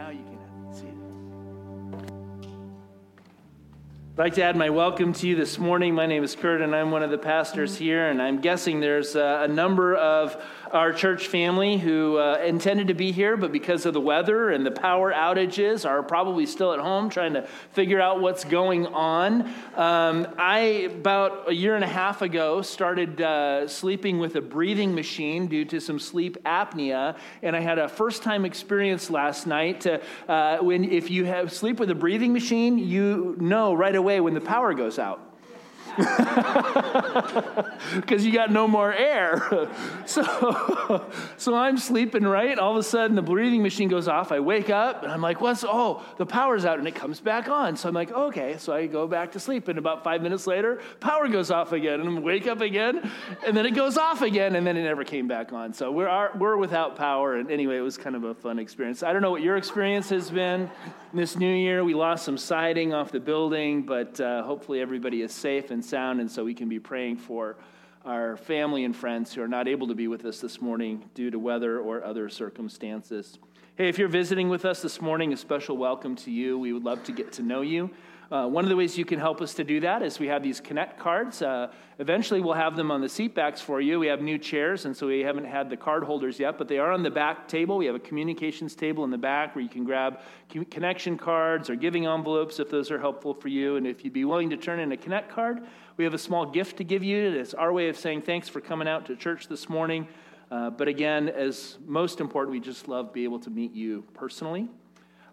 Now you can a seat. I'd like to add my welcome to you this morning. My name is Kurt, and I'm one of the pastors here. And I'm guessing there's uh, a number of our church family who uh, intended to be here, but because of the weather and the power outages, are probably still at home trying to figure out what's going on. Um, I, about a year and a half ago, started uh, sleeping with a breathing machine due to some sleep apnea. And I had a first time experience last night. To, uh, when, if you have sleep with a breathing machine, you know right away away when the power goes out because you got no more air. so, so I'm sleeping, right? All of a sudden, the breathing machine goes off. I wake up and I'm like, what's, oh, the power's out and it comes back on. So I'm like, okay. So I go back to sleep. And about five minutes later, power goes off again. And I wake up again and then it goes off again. And then it never came back on. So we're, we're without power. And anyway, it was kind of a fun experience. I don't know what your experience has been this new year. We lost some siding off the building, but uh, hopefully everybody is safe and sound, and so we can be praying for our family and friends who are not able to be with us this morning due to weather or other circumstances. Hey, if you're visiting with us this morning, a special welcome to you. We would love to get to know you. Uh, one of the ways you can help us to do that is we have these Connect cards. Uh, eventually, we'll have them on the seat backs for you. We have new chairs, and so we haven't had the card holders yet, but they are on the back table. We have a communications table in the back where you can grab connection cards or giving envelopes if those are helpful for you. And if you'd be willing to turn in a Connect card, we have a small gift to give you. It's our way of saying thanks for coming out to church this morning. Uh, but again, as most important, we just love being able to meet you personally.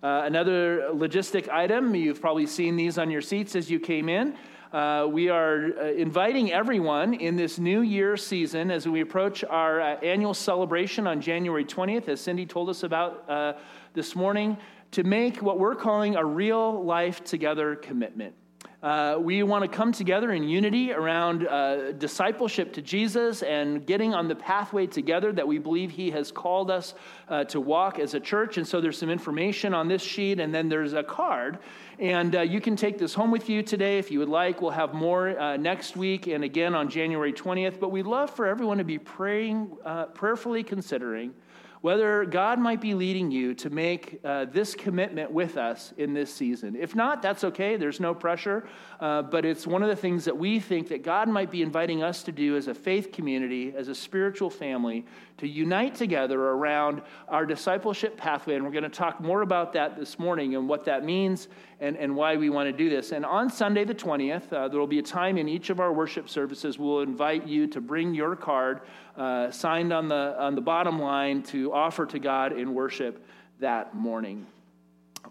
Uh, another logistic item, you've probably seen these on your seats as you came in. Uh, we are uh, inviting everyone in this new year season as we approach our uh, annual celebration on January 20th, as Cindy told us about uh, this morning, to make what we're calling a real life together commitment. Uh, we want to come together in unity around uh, discipleship to Jesus and getting on the pathway together that we believe He has called us uh, to walk as a church. And so there's some information on this sheet, and then there's a card. And uh, you can take this home with you today if you would like. We'll have more uh, next week and again on January 20th. But we'd love for everyone to be praying, uh, prayerfully considering whether God might be leading you to make uh, this commitment with us in this season. If not, that's okay. There's no pressure. Uh, but it's one of the things that we think that God might be inviting us to do as a faith community, as a spiritual family, to unite together around our discipleship pathway. And we're going to talk more about that this morning and what that means and, and why we want to do this. And on Sunday, the 20th, uh, there will be a time in each of our worship services we'll invite you to bring your card uh, signed on the, on the bottom line to offer to God in worship that morning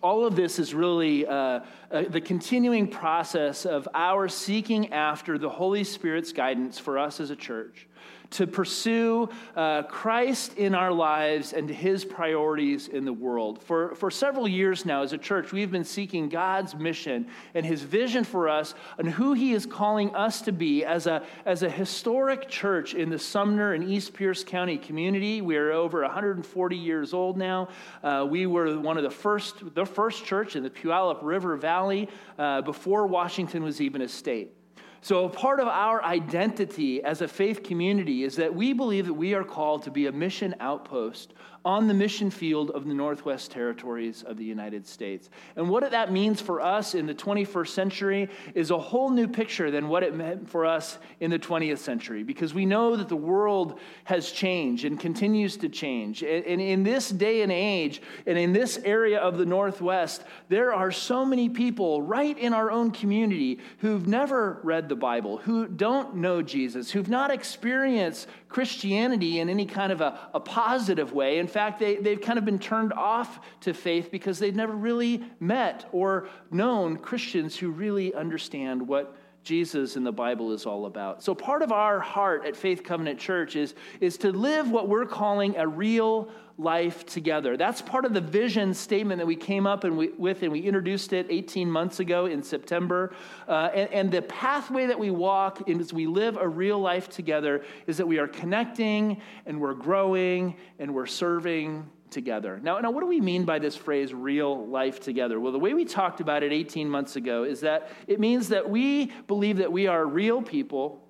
all of this is really uh, uh, the continuing process of our seeking after the Holy Spirit's guidance for us as a church to pursue uh, Christ in our lives and his priorities in the world. For, for several years now, as a church, we've been seeking God's mission and his vision for us and who he is calling us to be as a, as a historic church in the Sumner and East Pierce County community. We are over 140 years old now. Uh, we were one of the first, the first church in the Puyallup River Valley uh, before Washington was even a state. So, a part of our identity as a faith community is that we believe that we are called to be a mission outpost on the mission field of the Northwest Territories of the United States. And what that means for us in the 21st century is a whole new picture than what it meant for us in the 20th century, because we know that the world has changed and continues to change. And in this day and age, and in this area of the Northwest, there are so many people right in our own community who've never read the Bible, who don't know Jesus, who've not experienced Christianity in any kind of a, a positive way. In fact, they, they've kind of been turned off to faith because they've never really met or known Christians who really understand what Jesus in the Bible is all about. So, part of our heart at Faith Covenant Church is, is to live what we're calling a real life together. That's part of the vision statement that we came up and we, with, and we introduced it 18 months ago in September. Uh, and, and the pathway that we walk as we live a real life together is that we are connecting and we're growing and we're serving together. Now, now, what do we mean by this phrase, real life together? Well, the way we talked about it 18 months ago is that it means that we believe that we are real people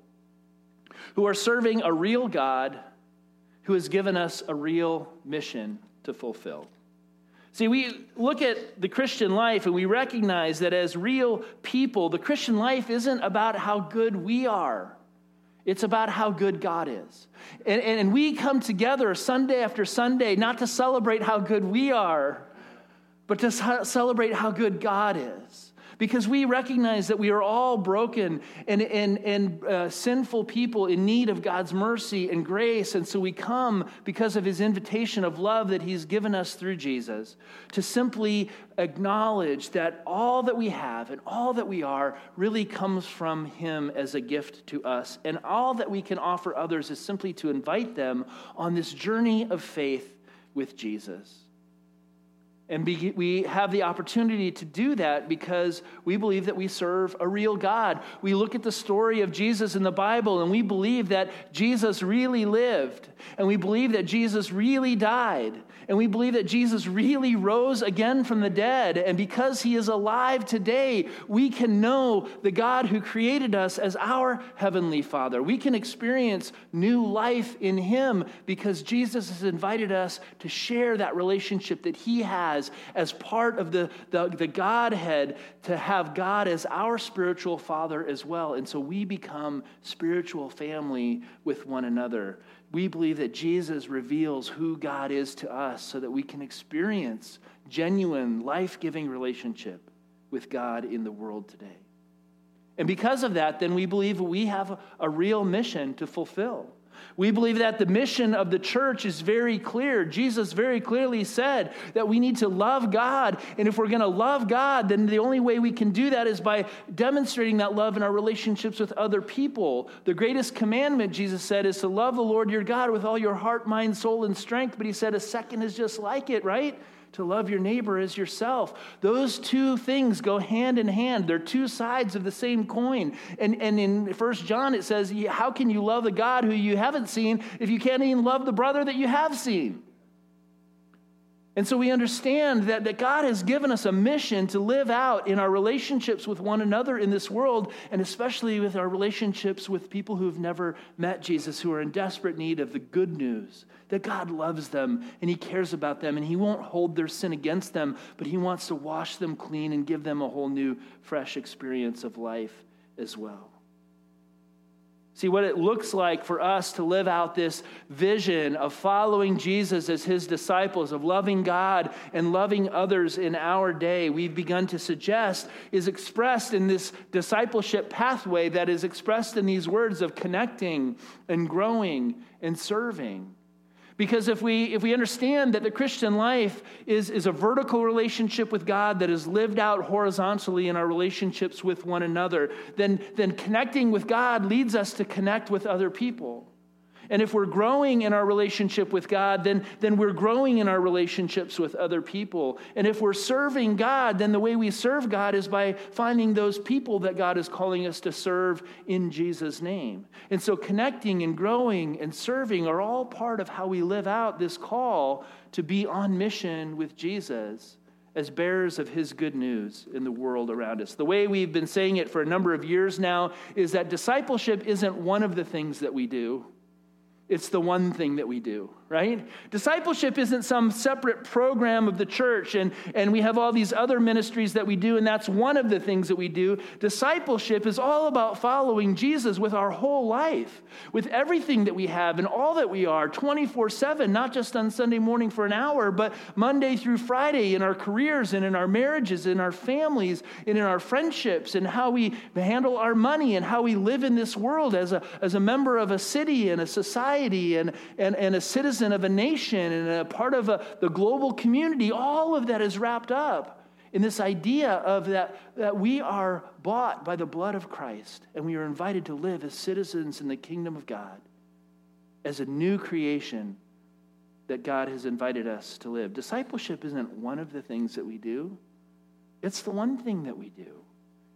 who are serving a real God who has given us a real mission to fulfill. See, we look at the Christian life and we recognize that as real people, the Christian life isn't about how good we are. It's about how good God is. And, and, we come together Sunday after Sunday not to celebrate how good we are, but to celebrate how good God is because we recognize that we are all broken and, and, and uh, sinful people in need of God's mercy and grace. And so we come because of his invitation of love that he's given us through Jesus to simply acknowledge that all that we have and all that we are really comes from him as a gift to us. And all that we can offer others is simply to invite them on this journey of faith with Jesus. And be, we have the opportunity to do that because we believe that we serve a real God. We look at the story of Jesus in the Bible and we believe that Jesus really lived. And we believe that Jesus really died. And we believe that Jesus really rose again from the dead. And because he is alive today, we can know the God who created us as our heavenly Father. We can experience new life in him because Jesus has invited us to share that relationship that he has as part of the, the, the Godhead, to have God as our spiritual Father as well. And so we become spiritual family with one another. We believe that Jesus reveals who God is to us so that we can experience genuine, life giving relationship with God in the world today. And because of that, then we believe we have a real mission to fulfill. We believe that the mission of the church is very clear. Jesus very clearly said that we need to love God. And if we're going to love God, then the only way we can do that is by demonstrating that love in our relationships with other people. The greatest commandment, Jesus said, is to love the Lord your God with all your heart, mind, soul, and strength. But he said a second is just like it, right? To love your neighbor as yourself. Those two things go hand in hand. They're two sides of the same coin. And, and in First John, it says, How can you love the God who you haven't seen if you can't even love the brother that you have seen? And so we understand that, that God has given us a mission to live out in our relationships with one another in this world, and especially with our relationships with people who have never met Jesus, who are in desperate need of the good news that God loves them and He cares about them, and He won't hold their sin against them, but He wants to wash them clean and give them a whole new, fresh experience of life as well. See, what it looks like for us to live out this vision of following Jesus as his disciples, of loving God and loving others in our day, we've begun to suggest is expressed in this discipleship pathway that is expressed in these words of connecting and growing and serving. Because if we, if we understand that the Christian life is, is a vertical relationship with God that is lived out horizontally in our relationships with one another, then, then connecting with God leads us to connect with other people. And if we're growing in our relationship with God, then, then we're growing in our relationships with other people. And if we're serving God, then the way we serve God is by finding those people that God is calling us to serve in Jesus' name. And so connecting and growing and serving are all part of how we live out this call to be on mission with Jesus as bearers of his good news in the world around us. The way we've been saying it for a number of years now is that discipleship isn't one of the things that we do. It's the one thing that we do right? Discipleship isn't some separate program of the church, and, and we have all these other ministries that we do, and that's one of the things that we do. Discipleship is all about following Jesus with our whole life, with everything that we have and all that we are, 24 7, not just on Sunday morning for an hour, but Monday through Friday in our careers and in our marriages, in our families, and in our friendships, and how we handle our money and how we live in this world as a, as a member of a city and a society and, and, and a citizen citizen of a nation and a part of a, the global community, all of that is wrapped up in this idea of that, that we are bought by the blood of Christ and we are invited to live as citizens in the kingdom of God, as a new creation that God has invited us to live. Discipleship isn't one of the things that we do, it's the one thing that we do.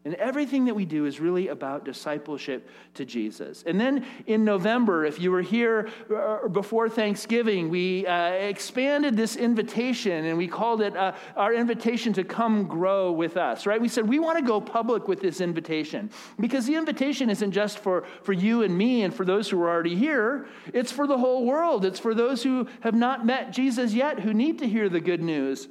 And everything that we do is really about discipleship to Jesus. And then in November, if you were here uh, before Thanksgiving, we uh, expanded this invitation and we called it uh, our invitation to come grow with us, right? We said we want to go public with this invitation because the invitation isn't just for, for you and me and for those who are already here, it's for the whole world. It's for those who have not met Jesus yet who need to hear the good news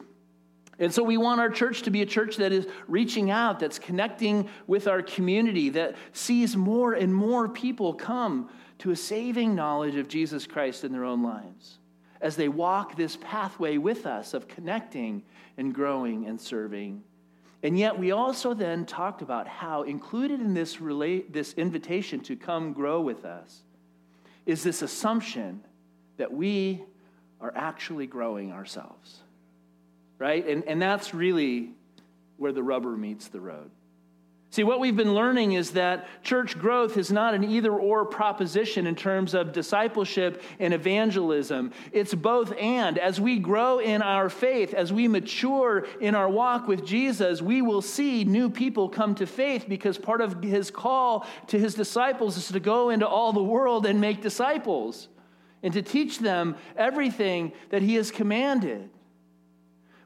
And so we want our church to be a church that is reaching out, that's connecting with our community, that sees more and more people come to a saving knowledge of Jesus Christ in their own lives as they walk this pathway with us of connecting and growing and serving. And yet, we also then talked about how included in this, this invitation to come grow with us is this assumption that we are actually growing ourselves right? And, and that's really where the rubber meets the road. See, what we've been learning is that church growth is not an either or proposition in terms of discipleship and evangelism. It's both and. As we grow in our faith, as we mature in our walk with Jesus, we will see new people come to faith because part of his call to his disciples is to go into all the world and make disciples and to teach them everything that he has commanded.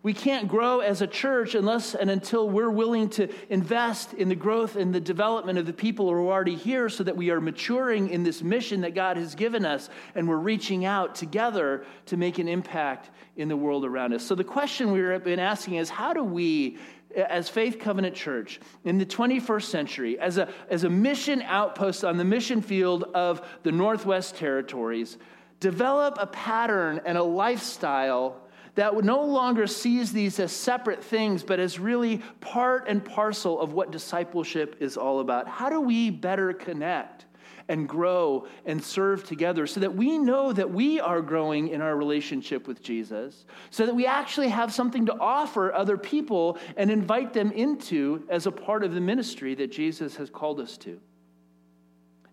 We can't grow as a church unless and until we're willing to invest in the growth and the development of the people who are already here so that we are maturing in this mission that God has given us and we're reaching out together to make an impact in the world around us. So the question we've been asking is how do we as Faith Covenant Church in the 21st century, as a, as a mission outpost on the mission field of the Northwest Territories, develop a pattern and a lifestyle that no longer sees these as separate things, but as really part and parcel of what discipleship is all about. How do we better connect? and grow and serve together so that we know that we are growing in our relationship with Jesus, so that we actually have something to offer other people and invite them into as a part of the ministry that Jesus has called us to.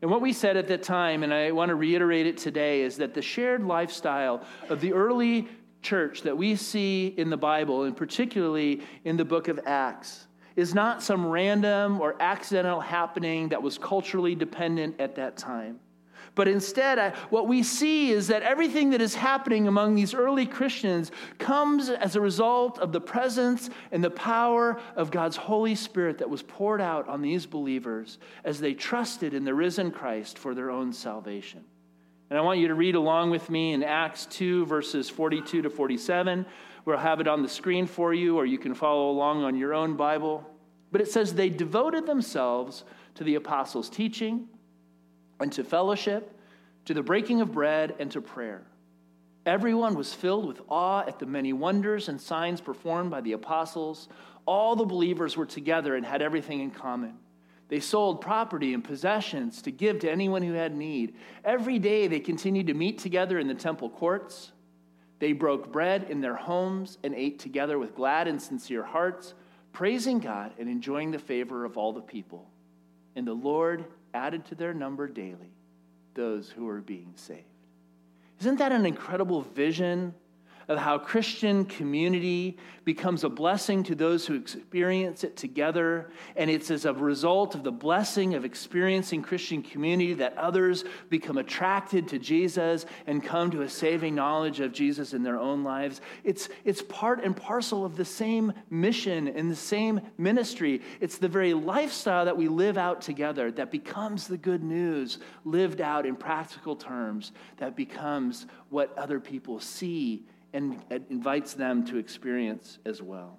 And what we said at that time, and I want to reiterate it today, is that the shared lifestyle of the early church that we see in the Bible, and particularly in the book of Acts, is not some random or accidental happening that was culturally dependent at that time. But instead, I, what we see is that everything that is happening among these early Christians comes as a result of the presence and the power of God's Holy Spirit that was poured out on these believers as they trusted in the risen Christ for their own salvation. And I want you to read along with me in Acts 2, verses 42 to 47. We'll have it on the screen for you, or you can follow along on your own Bible. But it says, They devoted themselves to the apostles' teaching and to fellowship, to the breaking of bread, and to prayer. Everyone was filled with awe at the many wonders and signs performed by the apostles. All the believers were together and had everything in common. They sold property and possessions to give to anyone who had need. Every day they continued to meet together in the temple courts. They broke bread in their homes and ate together with glad and sincere hearts, praising God and enjoying the favor of all the people. And the Lord added to their number daily those who were being saved. Isn't that an incredible vision of how Christian community becomes a blessing to those who experience it together. And it's as a result of the blessing of experiencing Christian community that others become attracted to Jesus and come to a saving knowledge of Jesus in their own lives. It's, it's part and parcel of the same mission and the same ministry. It's the very lifestyle that we live out together that becomes the good news lived out in practical terms, that becomes what other people see and invites them to experience as well.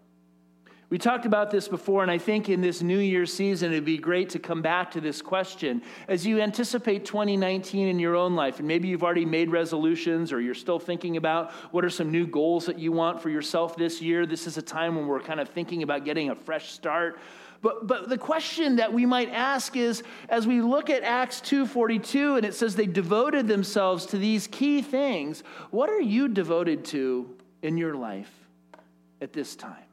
We talked about this before, and I think in this New Year's season, it'd be great to come back to this question. As you anticipate 2019 in your own life, and maybe you've already made resolutions or you're still thinking about what are some new goals that you want for yourself this year, this is a time when we're kind of thinking about getting a fresh start. But, but the question that we might ask is as we look at Acts 2:42 and it says they devoted themselves to these key things, what are you devoted to in your life at this time?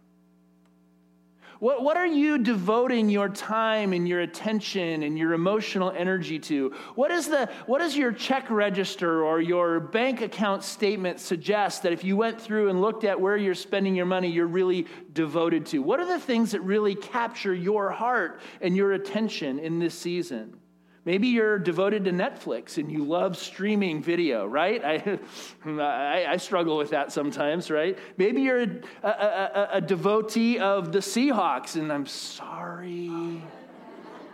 What, what are you devoting your time and your attention and your emotional energy to? What, is the, what does your check register or your bank account statement suggest that if you went through and looked at where you're spending your money, you're really devoted to? What are the things that really capture your heart and your attention in this season? Maybe you're devoted to Netflix and you love streaming video, right? I, I, I struggle with that sometimes, right? Maybe you're a, a, a, a devotee of the Seahawks, and I'm sorry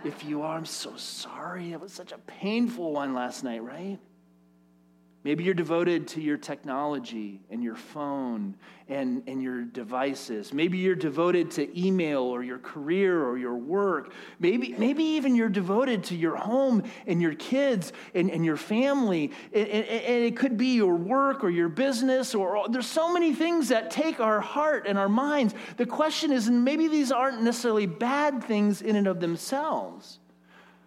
if you are. I'm so sorry. It was such a painful one last night, right? Maybe you're devoted to your technology and your phone and, and your devices. Maybe you're devoted to email or your career or your work. Maybe, maybe even you're devoted to your home and your kids and, and your family. And, and, and it could be your work or your business, or, there's so many things that take our heart and our minds. The question is, and maybe these aren't necessarily bad things in and of themselves.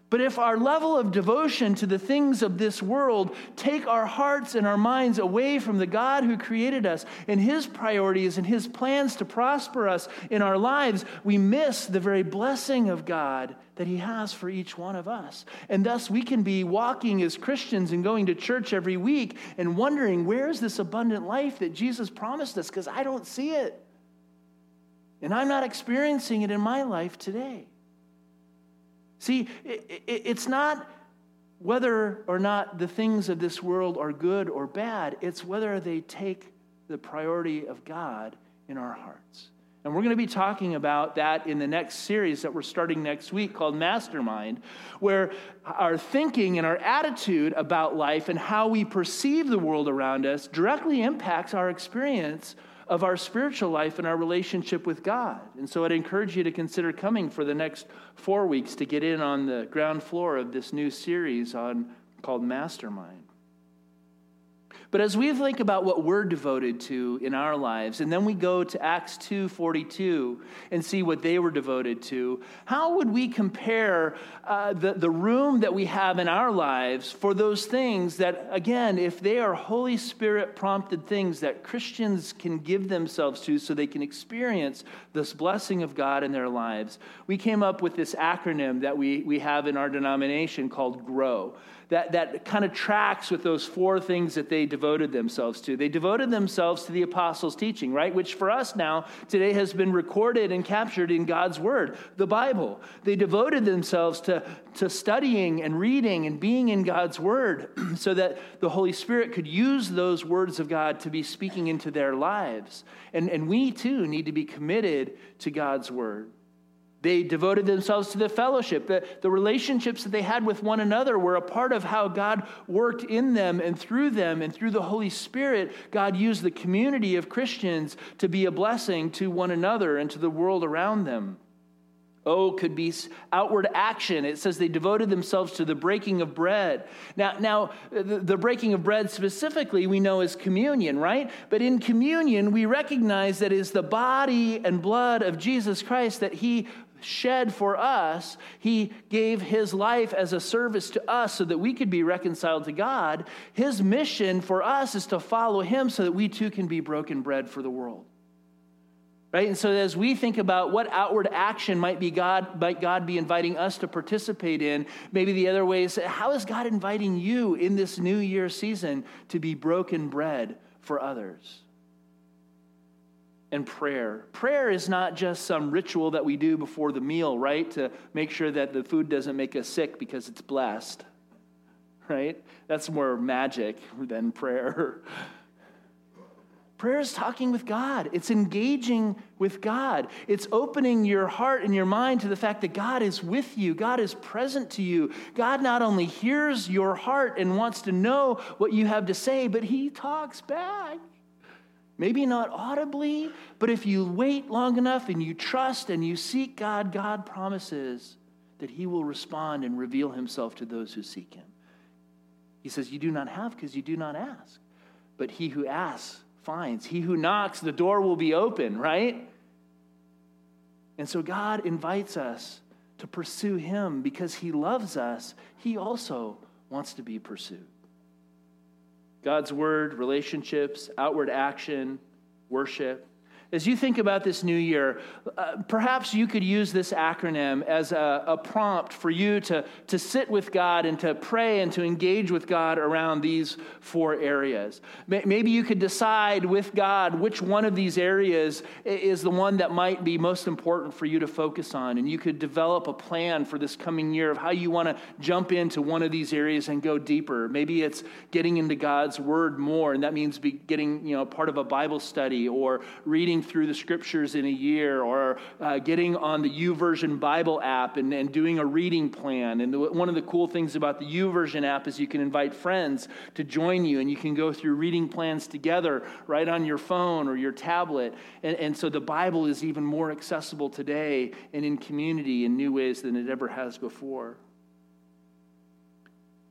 But if our level of devotion to the things of this world take our hearts and our minds away from the God who created us and his priorities and his plans to prosper us in our lives, we miss the very blessing of God that he has for each one of us. And thus we can be walking as Christians and going to church every week and wondering, where's this abundant life that Jesus promised us? Because I don't see it. And I'm not experiencing it in my life today. See, it's not whether or not the things of this world are good or bad, it's whether they take the priority of God in our hearts. And we're going to be talking about that in the next series that we're starting next week called Mastermind, where our thinking and our attitude about life and how we perceive the world around us directly impacts our experience of our spiritual life and our relationship with God. And so I'd encourage you to consider coming for the next four weeks to get in on the ground floor of this new series on called Mastermind. But as we think about what we're devoted to in our lives, and then we go to Acts 2.42 and see what they were devoted to, how would we compare uh, the, the room that we have in our lives for those things that, again, if they are Holy Spirit prompted things that Christians can give themselves to so they can experience this blessing of God in their lives? We came up with this acronym that we, we have in our denomination called GROW that, that kind of tracks with those four things that they devoted themselves to. They devoted themselves to the apostles' teaching, right? Which for us now, today has been recorded and captured in God's word, the Bible. They devoted themselves to, to studying and reading and being in God's word so that the Holy Spirit could use those words of God to be speaking into their lives. And, and we too need to be committed to God's word. They devoted themselves to the fellowship. The, the relationships that they had with one another were a part of how God worked in them and through them. And through the Holy Spirit, God used the community of Christians to be a blessing to one another and to the world around them. O could be outward action. It says they devoted themselves to the breaking of bread. Now, now uh, the, the, breaking of bread specifically we know is communion, right? But in communion, we recognize that is the body and blood of Jesus Christ that he shed for us. He gave his life as a service to us so that we could be reconciled to God. His mission for us is to follow him so that we too can be broken bread for the world. Right? And so as we think about what outward action might be God, might God be inviting us to participate in, maybe the other way is how is God inviting you in this new year season to be broken bread for others? And prayer. Prayer is not just some ritual that we do before the meal, right? To make sure that the food doesn't make us sick because it's blessed, right? That's more magic than prayer. Prayer is talking with God. It's engaging with God. It's opening your heart and your mind to the fact that God is with you. God is present to you. God not only hears your heart and wants to know what you have to say, but He talks back. Maybe not audibly, but if you wait long enough and you trust and you seek God, God promises that He will respond and reveal Himself to those who seek Him. He says, You do not have because you do not ask. But he who asks finds. He who knocks, the door will be open, right? And so God invites us to pursue Him because He loves us. He also wants to be pursued. God's word, relationships, outward action, worship. As you think about this new year, uh, perhaps you could use this acronym as a, a, prompt for you to, to sit with God and to pray and to engage with God around these four areas. Maybe you could decide with God which one of these areas is the one that might be most important for you to focus on. And you could develop a plan for this coming year of how you want to jump into one of these areas and go deeper. Maybe it's getting into God's word more, and that means be getting you know, part of a Bible study or reading reading through the scriptures in a year or uh, getting on the YouVersion Bible app and, and doing a reading plan. And the, one of the cool things about the YouVersion app is you can invite friends to join you and you can go through reading plans together right on your phone or your tablet. And, and so the Bible is even more accessible today and in community in new ways than it ever has before.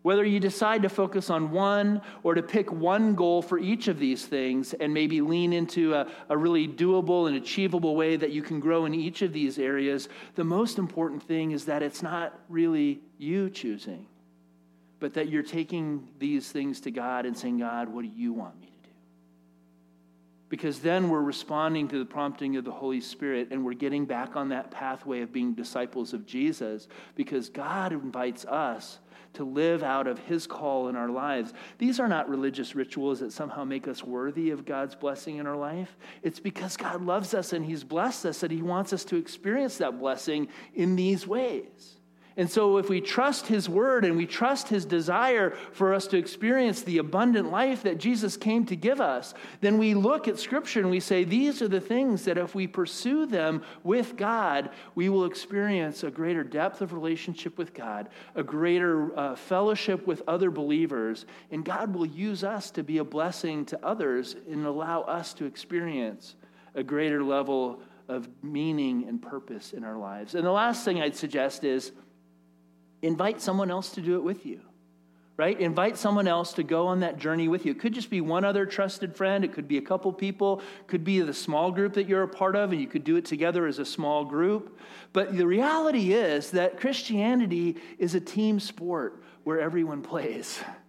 Whether you decide to focus on one or to pick one goal for each of these things and maybe lean into a, a, really doable and achievable way that you can grow in each of these areas, the most important thing is that it's not really you choosing, but that you're taking these things to God and saying, God, what do you want me to do? Because then we're responding to the prompting of the Holy Spirit and we're getting back on that pathway of being disciples of Jesus because God invites us to live out of His call in our lives. These are not religious rituals that somehow make us worthy of God's blessing in our life. It's because God loves us and He's blessed us that He wants us to experience that blessing in these ways. And so, if we trust His word and we trust His desire for us to experience the abundant life that Jesus came to give us, then we look at Scripture and we say, These are the things that if we pursue them with God, we will experience a greater depth of relationship with God, a greater uh, fellowship with other believers, and God will use us to be a blessing to others and allow us to experience a greater level of meaning and purpose in our lives. And the last thing I'd suggest is, invite someone else to do it with you right? Invite someone else to go on that journey with you. It could just be one other trusted friend. It could be a couple people. It could be the small group that you're a part of and you could do it together as a small group. But the reality is that christianity is a team sport where everyone plays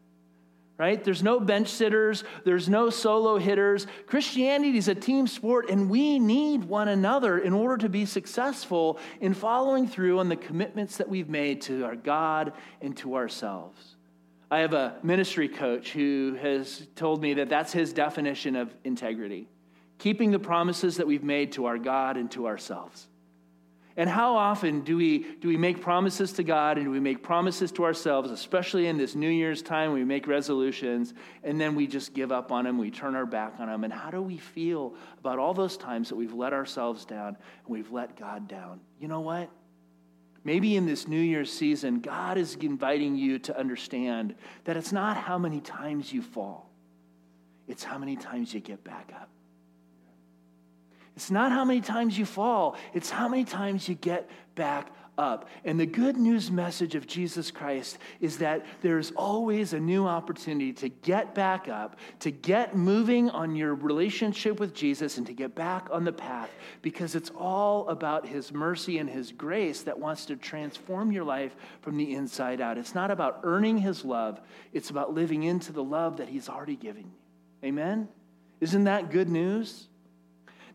right? There's no bench sitters, there's no solo hitters. Christianity is a team sport, and we need one another in order to be successful in following through on the commitments that we've made to our God and to ourselves. I have a ministry coach who has told me that that's his definition of integrity keeping the promises that we've made to our God and to ourselves. And how often do we, do we make promises to God and do we make promises to ourselves, especially in this New Year's time, we make resolutions, and then we just give up on them, we turn our back on them. And how do we feel about all those times that we've let ourselves down and we've let God down? You know what? Maybe in this New Year's season, God is inviting you to understand that it's not how many times you fall, it's how many times you get back up. It's not how many times you fall, it's how many times you get back up. And the good news message of Jesus Christ is that there's always a new opportunity to get back up, to get moving on your relationship with Jesus, and to get back on the path because it's all about His mercy and His grace that wants to transform your life from the inside out. It's not about earning His love, it's about living into the love that He's already given you. Amen? Isn't that good news?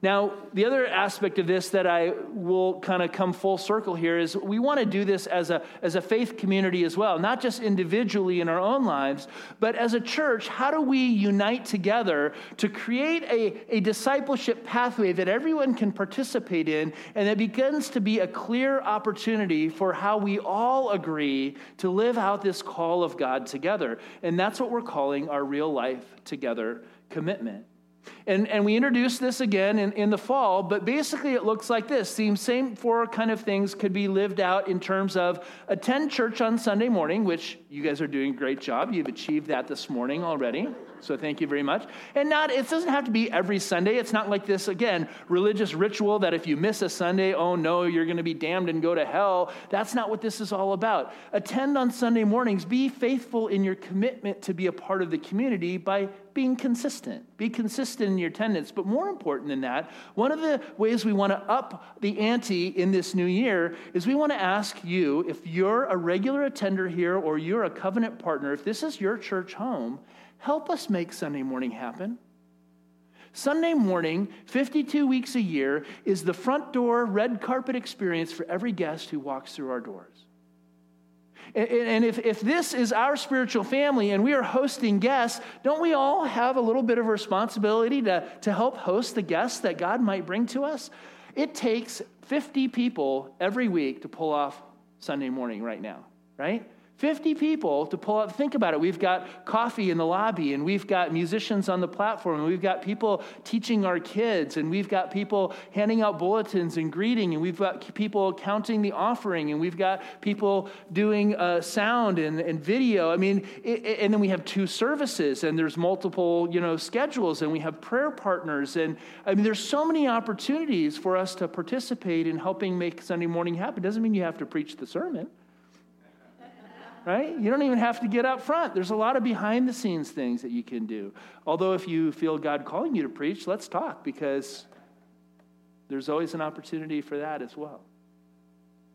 Now, the other aspect of this that I will kind of come full circle here is we want to do this as a, as a faith community as well, not just individually in our own lives, but as a church, how do we unite together to create a, a discipleship pathway that everyone can participate in and that begins to be a clear opportunity for how we all agree to live out this call of God together? And that's what we're calling our real life together commitment. And, and we introduced this again in, in the fall, but basically it looks like this. The same four kind of things could be lived out in terms of attend church on Sunday morning, which you guys are doing a great job. You've achieved that this morning already. So thank you very much. And not it doesn't have to be every Sunday. It's not like this again, religious ritual that if you miss a Sunday, oh no, you're going to be damned and go to hell. That's not what this is all about. Attend on Sunday mornings. Be faithful in your commitment to be a part of the community by being consistent. Be consistent in your attendance. But more important than that, one of the ways we want to up the ante in this new year is we want to ask you if you're a regular attender here or you're a covenant partner, if this is your church home, Help us make Sunday morning happen. Sunday morning, 52 weeks a year, is the front door red carpet experience for every guest who walks through our doors. And if, if this is our spiritual family and we are hosting guests, don't we all have a little bit of responsibility to, to help host the guests that God might bring to us? It takes 50 people every week to pull off Sunday morning right now, right? 50 people to pull up. Think about it. We've got coffee in the lobby, and we've got musicians on the platform, and we've got people teaching our kids, and we've got people handing out bulletins and greeting, and we've got people counting the offering, and we've got people doing uh, sound and, and video. I mean, it, it, and then we have two services, and there's multiple, you know, schedules, and we have prayer partners, and I mean, there's so many opportunities for us to participate in helping make Sunday morning happen. Doesn't mean you have to preach the sermon right? You don't even have to get up front. There's a lot of behind the scenes things that you can do. Although, if you feel God calling you to preach, let's talk because there's always an opportunity for that as well.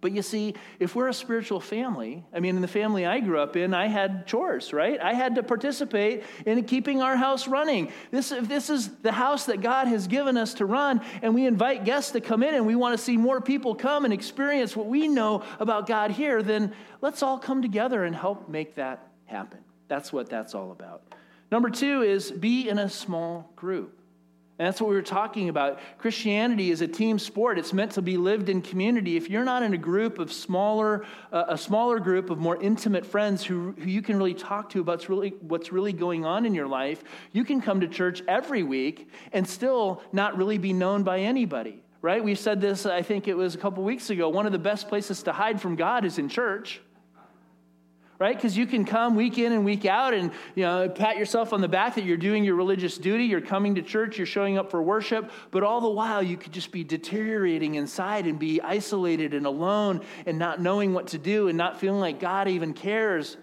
But you see, if we're a spiritual family, I mean, in the family I grew up in, I had chores, right? I had to participate in keeping our house running. This, if this is the house that God has given us to run, and we invite guests to come in and we want to see more people come and experience what we know about God here, then let's all come together and help make that happen. That's what that's all about. Number two is be in a small group. And that's what we were talking about. Christianity is a team sport. It's meant to be lived in community. If you're not in a group of smaller, uh, a smaller group of more intimate friends who, who you can really talk to about really, what's really going on in your life, you can come to church every week and still not really be known by anybody, right? We said this, I think it was a couple weeks ago. One of the best places to hide from God is in church right? Because you can come week in and week out and you know pat yourself on the back that you're doing your religious duty, you're coming to church, you're showing up for worship, but all the while you could just be deteriorating inside and be isolated and alone and not knowing what to do and not feeling like God even cares.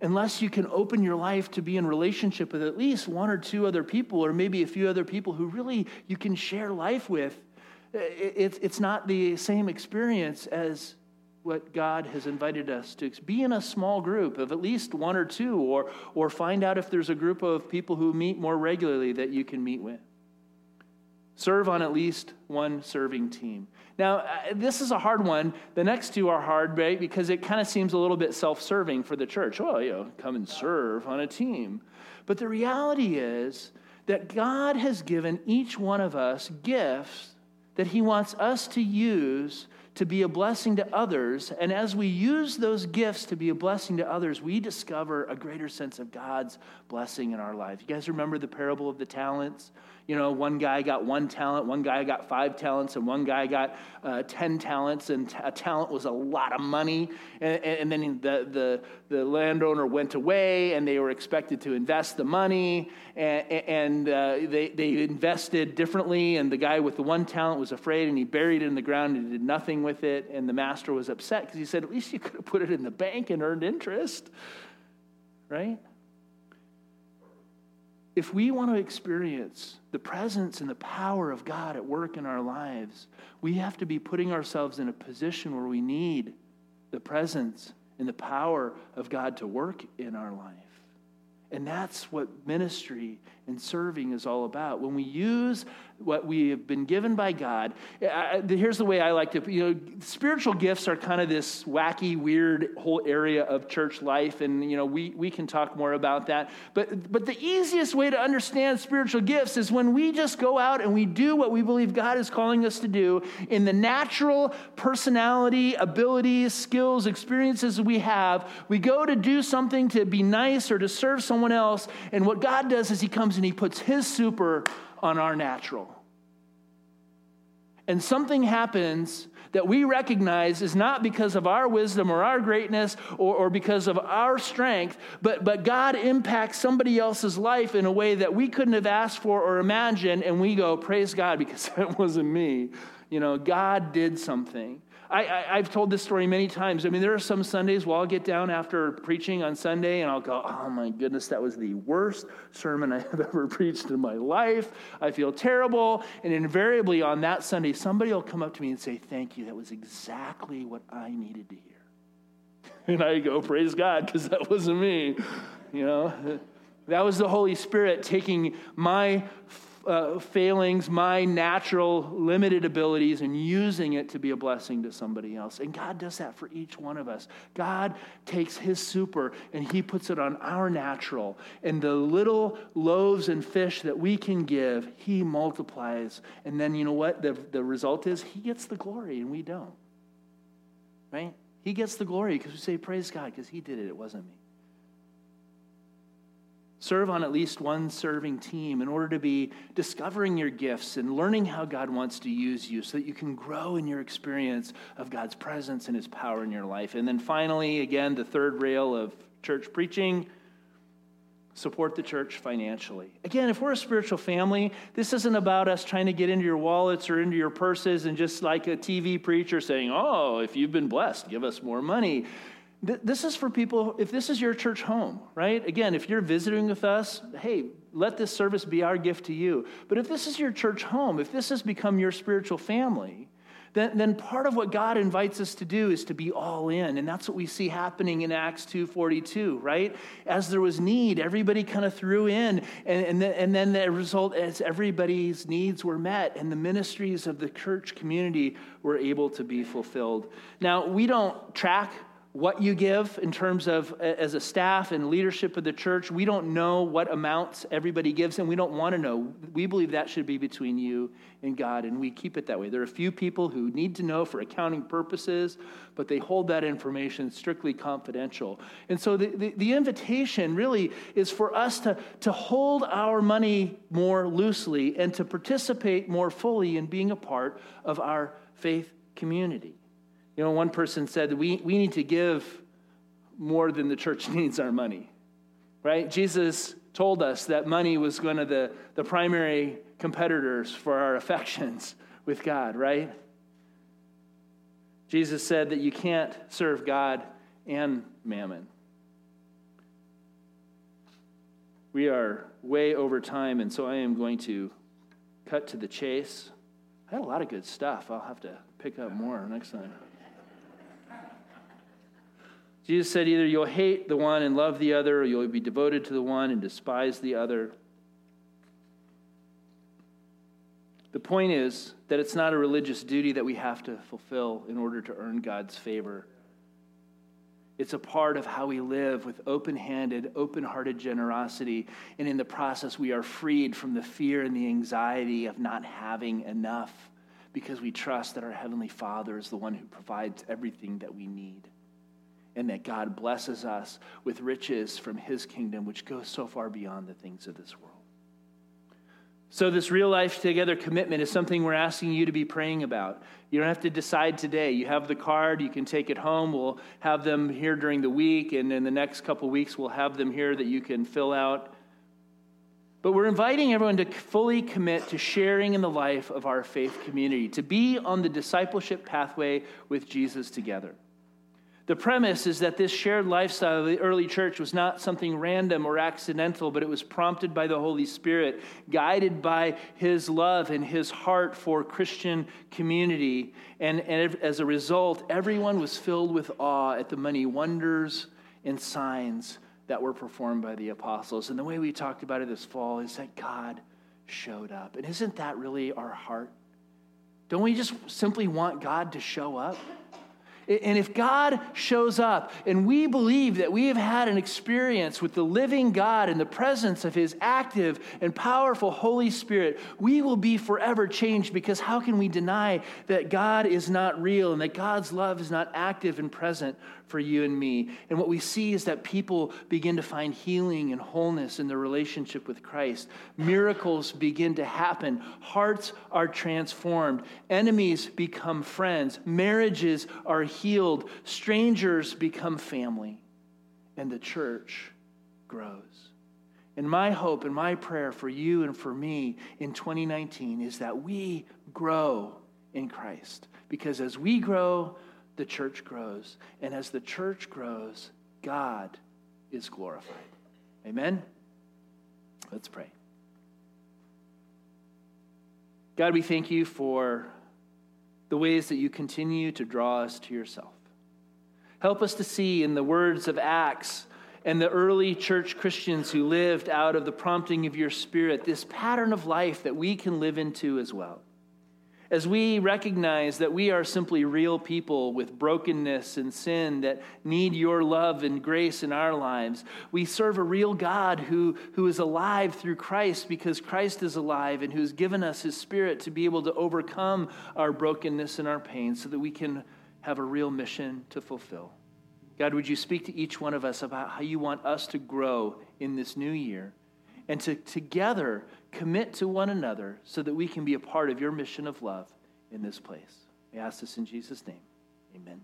Unless you can open your life to be in relationship with at least one or two other people, or maybe a few other people who really you can share life with, it's not the same experience as what God has invited us to be in a small group of at least one or two, or, or find out if there's a group of people who meet more regularly that you can meet with. Serve on at least one serving team. Now, uh, this is a hard one. The next two are hard, right? Because it kind of seems a little bit self serving for the church. Oh, you know, come and serve on a team. But the reality is that God has given each one of us gifts that He wants us to use to be a blessing to others. And as we use those gifts to be a blessing to others, we discover a greater sense of God's blessing in our life. You guys remember the parable of the talents? You know, one guy got one talent, one guy got five talents, and one guy got uh, 10 talents, and a talent was a lot of money. And, and then the, the, the, landowner went away, and they were expected to invest the money, and, and uh, they, they invested differently. And the guy with the one talent was afraid, and he buried it in the ground and did nothing with it. And the master was upset because he said, At least you could have put it in the bank and earned interest, right? If we want to experience the presence and the power of God at work in our lives, we have to be putting ourselves in a position where we need the presence and the power of God to work in our life. And that's what ministry and serving is all about. When we use what we have been given by God, I, here's the way I like to, you know, spiritual gifts are kind of this wacky, weird whole area of church life, and you know, we we can talk more about that. But but the easiest way to understand spiritual gifts is when we just go out and we do what we believe God is calling us to do in the natural personality, abilities, skills, experiences we have. We go to do something to be nice or to serve someone else, and what God does is He comes and he puts his super on our natural. And something happens that we recognize is not because of our wisdom or our greatness or, or, because of our strength, but, but God impacts somebody else's life in a way that we couldn't have asked for or imagined. And we go, Praise God, because that wasn't me. You know, God did something. I, have told this story many times. I mean, there are some Sundays where I'll get down after preaching on Sunday and I'll go, oh my goodness, that was the worst sermon I have ever preached in my life. I feel terrible. And invariably on that Sunday, somebody will come up to me and say, thank you. That was exactly what I needed to hear. And I go, praise God, because that wasn't me. You know, that was the Holy Spirit taking my uh, failings, my natural limited abilities, and using it to be a blessing to somebody else. And God does that for each one of us. God takes His super and He puts it on our natural. And the little loaves and fish that we can give, He multiplies. And then you know what? The, the result is He gets the glory and we don't. Right? He gets the glory because we say, Praise God, because He did it, it wasn't me. Serve on at least one serving team in order to be discovering your gifts and learning how God wants to use you so that you can grow in your experience of God's presence and His power in your life. And then finally, again, the third rail of church preaching support the church financially. Again, if we're a spiritual family, this isn't about us trying to get into your wallets or into your purses and just like a TV preacher saying, Oh, if you've been blessed, give us more money. This is for people, if this is your church home, right? Again, if you're visiting with us, hey, let this service be our gift to you. But if this is your church home, if this has become your spiritual family, then, then part of what God invites us to do is to be all in. And that's what we see happening in Acts 2.42, right? As there was need, everybody kind of threw in. And, and, and then the result is everybody's needs were met and the ministries of the church community were able to be fulfilled. Now, we don't track what you give in terms of as a staff and leadership of the church. We don't know what amounts everybody gives, and we don't want to know. We believe that should be between you and God, and we keep it that way. There are a few people who need to know for accounting purposes, but they hold that information strictly confidential. And so the, the, the invitation really is for us to, to hold our money more loosely and to participate more fully in being a part of our faith community. You know, one person said we, we need to give more than the church needs our money, right? Jesus told us that money was one of the, the primary competitors for our affections with God, right? Jesus said that you can't serve God and mammon. We are way over time, and so I am going to cut to the chase. I had a lot of good stuff. I'll have to pick up more next time. Jesus said either you'll hate the one and love the other, or you'll be devoted to the one and despise the other. The point is that it's not a religious duty that we have to fulfill in order to earn God's favor. It's a part of how we live with open handed, open hearted generosity. And in the process, we are freed from the fear and the anxiety of not having enough because we trust that our Heavenly Father is the one who provides everything that we need and that God blesses us with riches from his kingdom, which goes so far beyond the things of this world. So, this real life together commitment is something we're asking you to be praying about. You don't have to decide today. You have the card, you can take it home. We'll have them here during the week, and in the next couple weeks, we'll have them here that you can fill out. But we're inviting everyone to fully commit to sharing in the life of our faith community, to be on the discipleship pathway with Jesus together. The premise is that this shared lifestyle of the early church was not something random or accidental, but it was prompted by the Holy Spirit, guided by his love and his heart for Christian community. And, and as a result, everyone was filled with awe at the many wonders and signs that were performed by the apostles. And the way we talked about it this fall is that God showed up. And isn't that really our heart? Don't we just simply want God to show up? And if God shows up and we believe that we have had an experience with the living God in the presence of his active and powerful Holy Spirit, we will be forever changed because how can we deny that God is not real and that God's love is not active and present for you and me. And what we see is that people begin to find healing and wholeness in their relationship with Christ. Miracles begin to happen. Hearts are transformed. Enemies become friends. Marriages are healed. Strangers become family. And the church grows. And my hope and my prayer for you and for me in 2019 is that we grow in Christ. Because as we grow, the church grows. And as the church grows, God is glorified. Amen? Let's pray. God, we thank you for the ways that you continue to draw us to yourself. Help us to see in the words of Acts and the early church Christians who lived out of the prompting of your Spirit this pattern of life that we can live into as well as we recognize that we are simply real people with brokenness and sin that need your love and grace in our lives, we serve a real God who, who is alive through Christ because Christ is alive and who's given us his spirit to be able to overcome our brokenness and our pain so that we can have a real mission to fulfill. God, would you speak to each one of us about how you want us to grow in this new year and to together commit to one another so that we can be a part of your mission of love in this place? We ask this in Jesus' name. Amen.